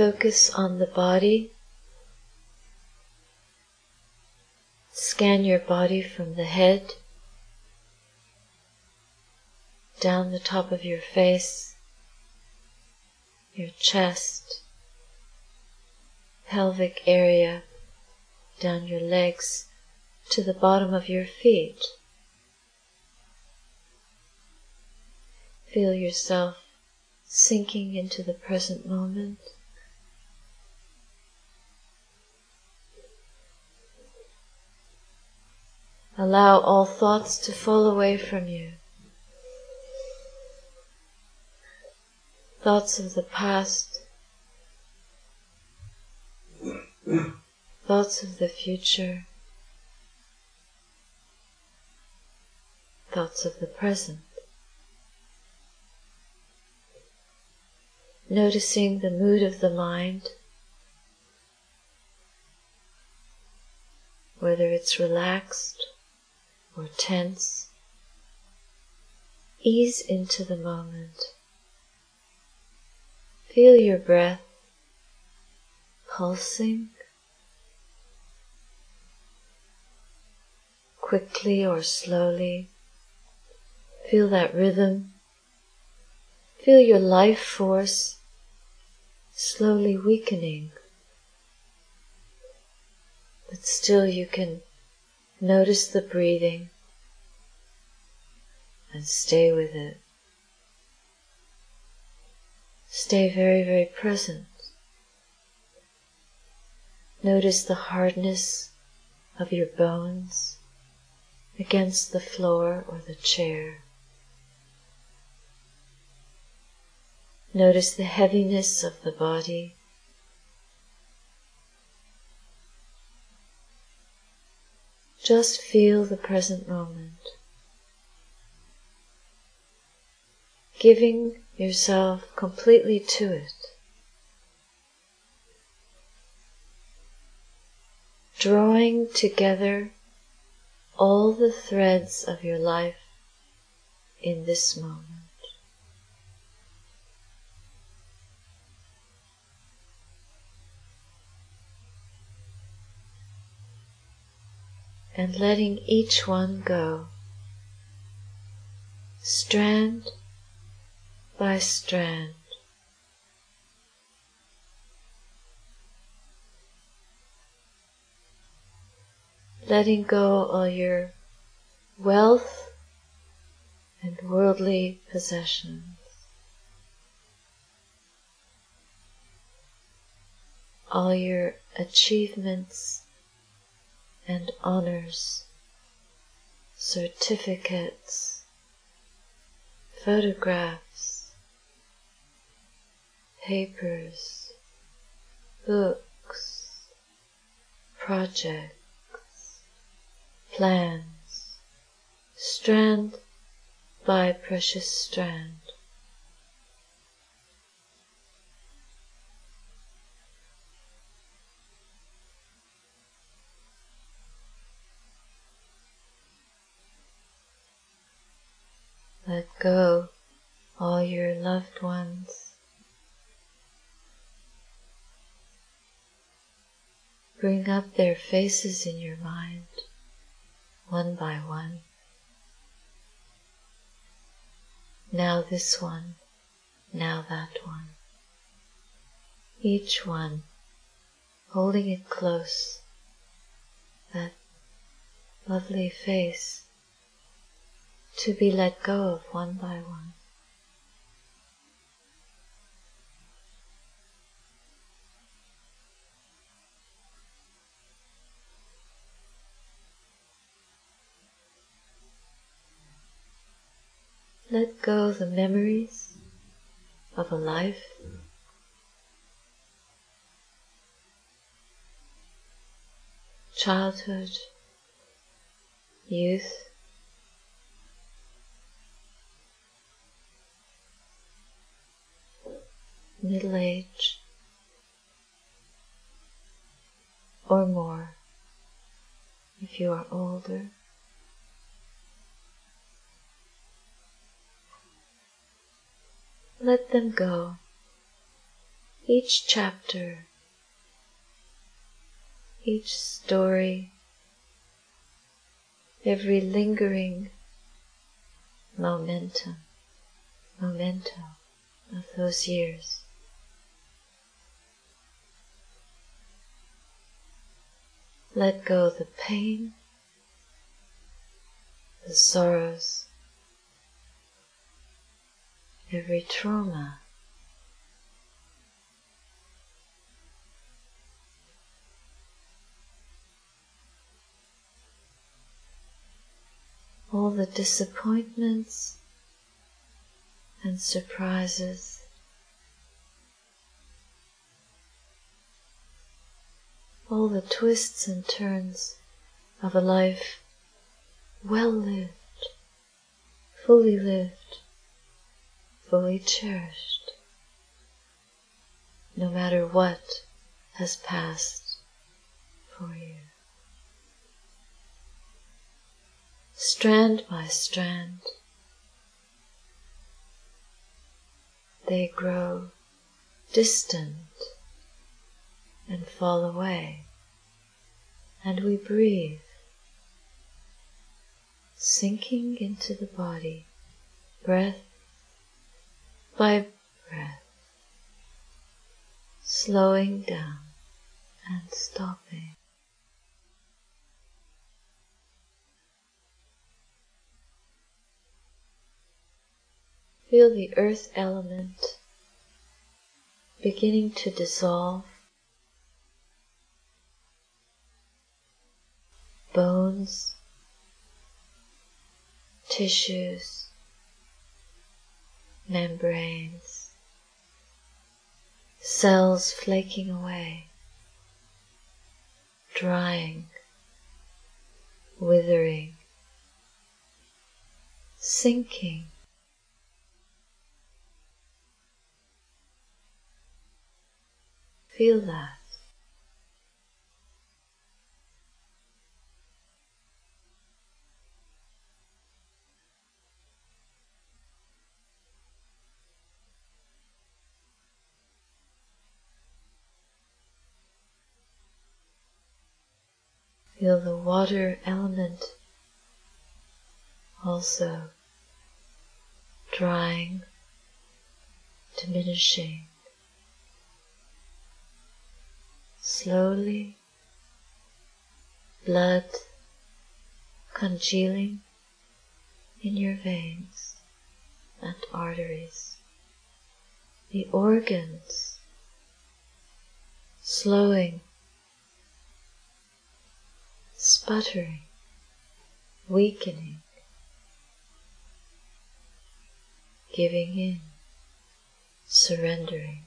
focus on the body. Scan your body from the head down the top of your face, your chest, pelvic area, down your legs to the bottom of your feet. Feel yourself sinking into the present moment. Allow all thoughts to fall away from you. Thoughts of the past, thoughts of the future, thoughts of the present. Noticing the mood of the mind, whether it's relaxed or tense, ease into the moment. Feel your breath pulsing quickly or slowly. Feel that rhythm. Feel your life force slowly weakening. But still you can Notice the breathing and stay with it. Stay very, very present. Notice the hardness of your bones against the floor or the chair. Notice the heaviness of the body. Just feel the present moment. Giving yourself completely to it. Drawing together all the threads of your life in this moment. And letting each one go, strand by strand. Letting go all your wealth and worldly possessions. All your achievements and honors, certificates, photographs, papers, books, projects, plans, strand by precious strand. Let go all your loved ones. Bring up their faces in your mind, one by one. Now this one, now that one. Each one holding it close, that lovely face to be let go of one by one. Let go the memories of a life childhood, youth, middle age, or more if you are older. Let them go, each chapter, each story, every lingering momentum, memento of those years. Let go the pain, the sorrows, every trauma. All the disappointments and surprises. All the twists and turns of a life well lived, fully lived, fully cherished, no matter what has passed for you. Strand by strand, they grow distant and fall away, and we breathe, sinking into the body, breath by breath, slowing down and stopping. Feel the earth element beginning to dissolve, bones, tissues, membranes, cells flaking away, drying, withering, sinking. Feel that. Feel the water element also drying, diminishing. Slowly, blood congealing in your veins and arteries. The organs slowing sputtering, weakening, giving in, surrendering.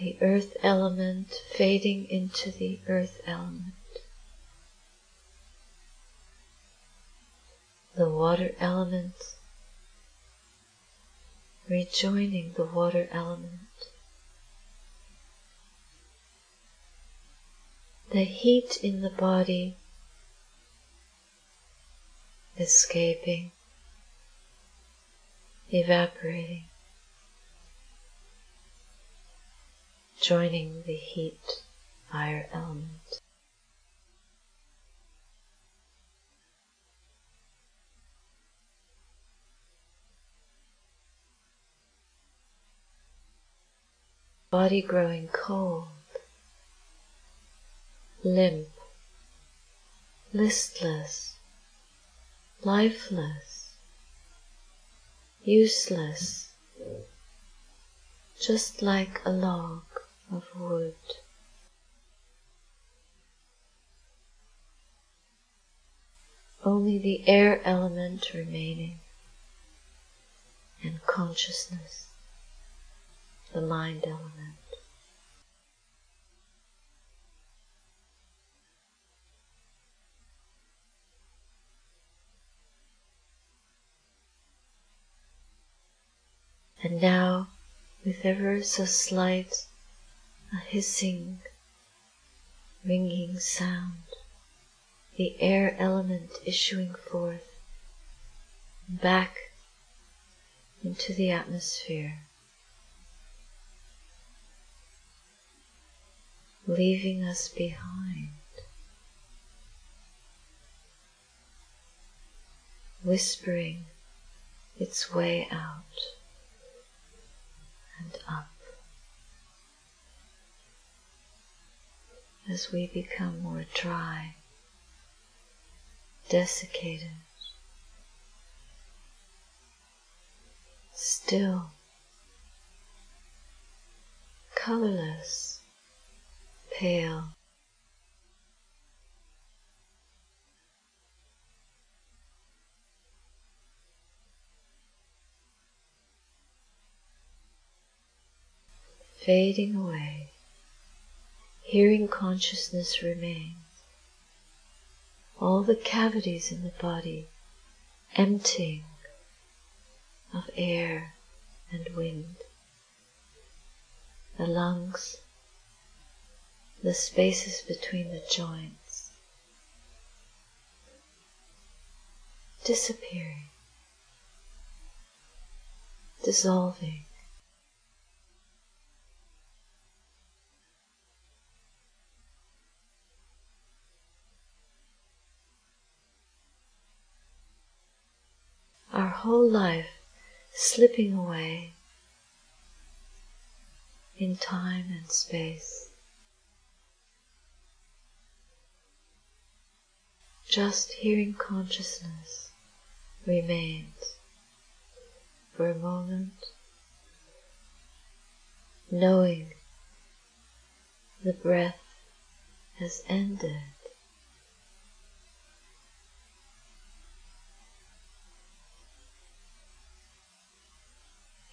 The earth element fading into the earth element. The water element rejoining the water element. The heat in the body escaping, evaporating. Joining the heat fire element. Body growing cold, limp, listless, lifeless, useless, just like a log of wood. Only the air element remaining and consciousness, the mind element. And now, with ever so slight a hissing, ringing sound, the air element issuing forth back into the atmosphere, leaving us behind. Whispering its way out and up as we become more dry, desiccated, still, colorless, pale. Fading away, hearing consciousness remains. All the cavities in the body emptying of air and wind, the lungs, the spaces between the joints, disappearing, dissolving. Our whole life slipping away in time and space. Just hearing consciousness remains for a moment, knowing the breath has ended.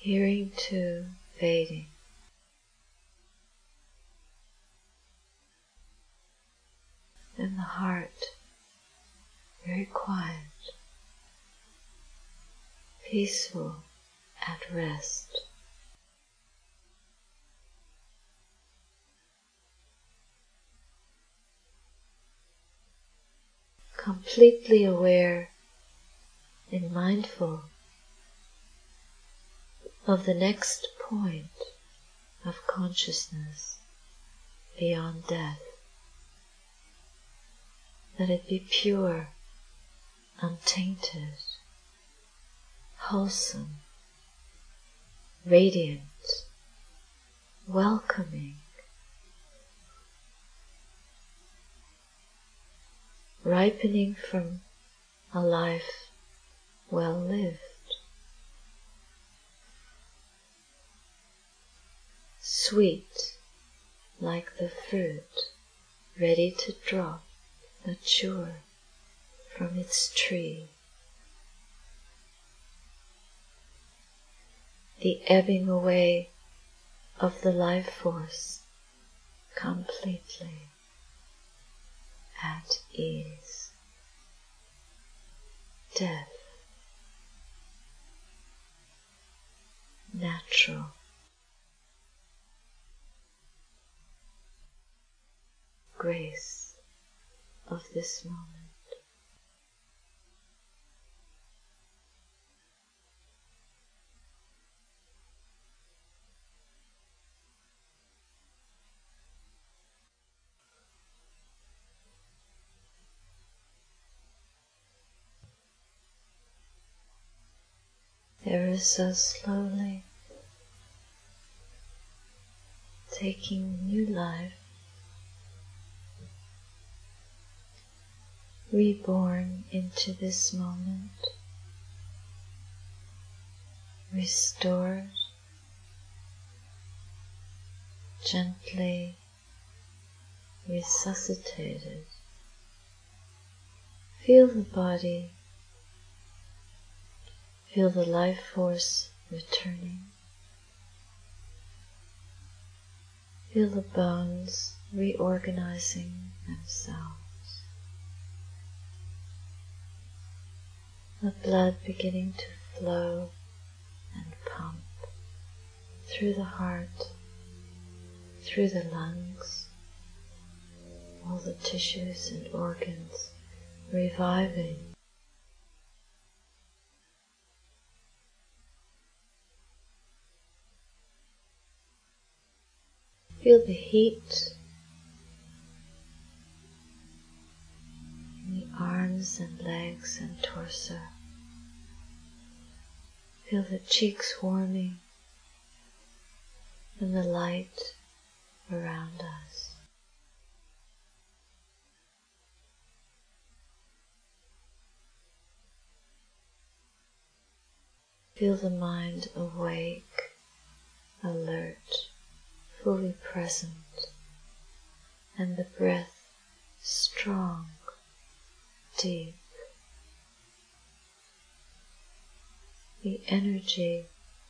Hearing too fading. And the heart very quiet, peaceful, at rest. Completely aware and mindful of the next point of consciousness beyond death. Let it be pure, untainted, wholesome, radiant, welcoming, ripening from a life well lived. Sweet like the fruit ready to drop mature from its tree. The ebbing away of the life force completely at ease. Death. Natural. Grace of this moment. So slowly taking new life reborn into this moment, restored, gently resuscitated. Feel the body, feel the life force returning. Feel the bones reorganizing themselves. The blood beginning to flow and pump. through the heart, through the lungs, all the tissues and organs reviving. Feel the heat the arms and legs and torso. Feel the cheeks warming and the light around us. Feel the mind awake, alert, fully present, and the breath strong, deep. The energy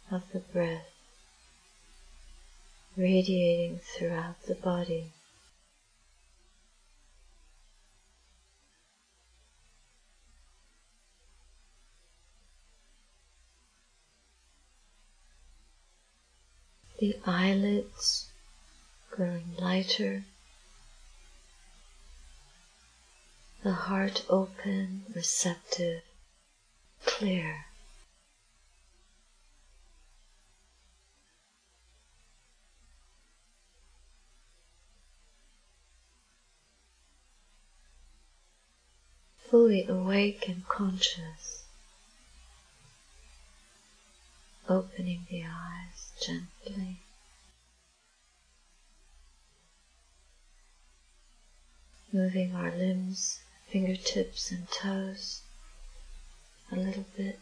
of the breath radiating throughout the body. The eyelids growing lighter, the heart open, receptive, clear. fully awake and conscious, opening the eyes gently. Moving our limbs, fingertips and toes a little bit.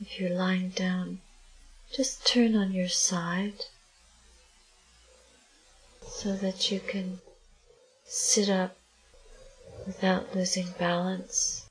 If you're lying down, just turn on your side so that you can sit up without losing balance.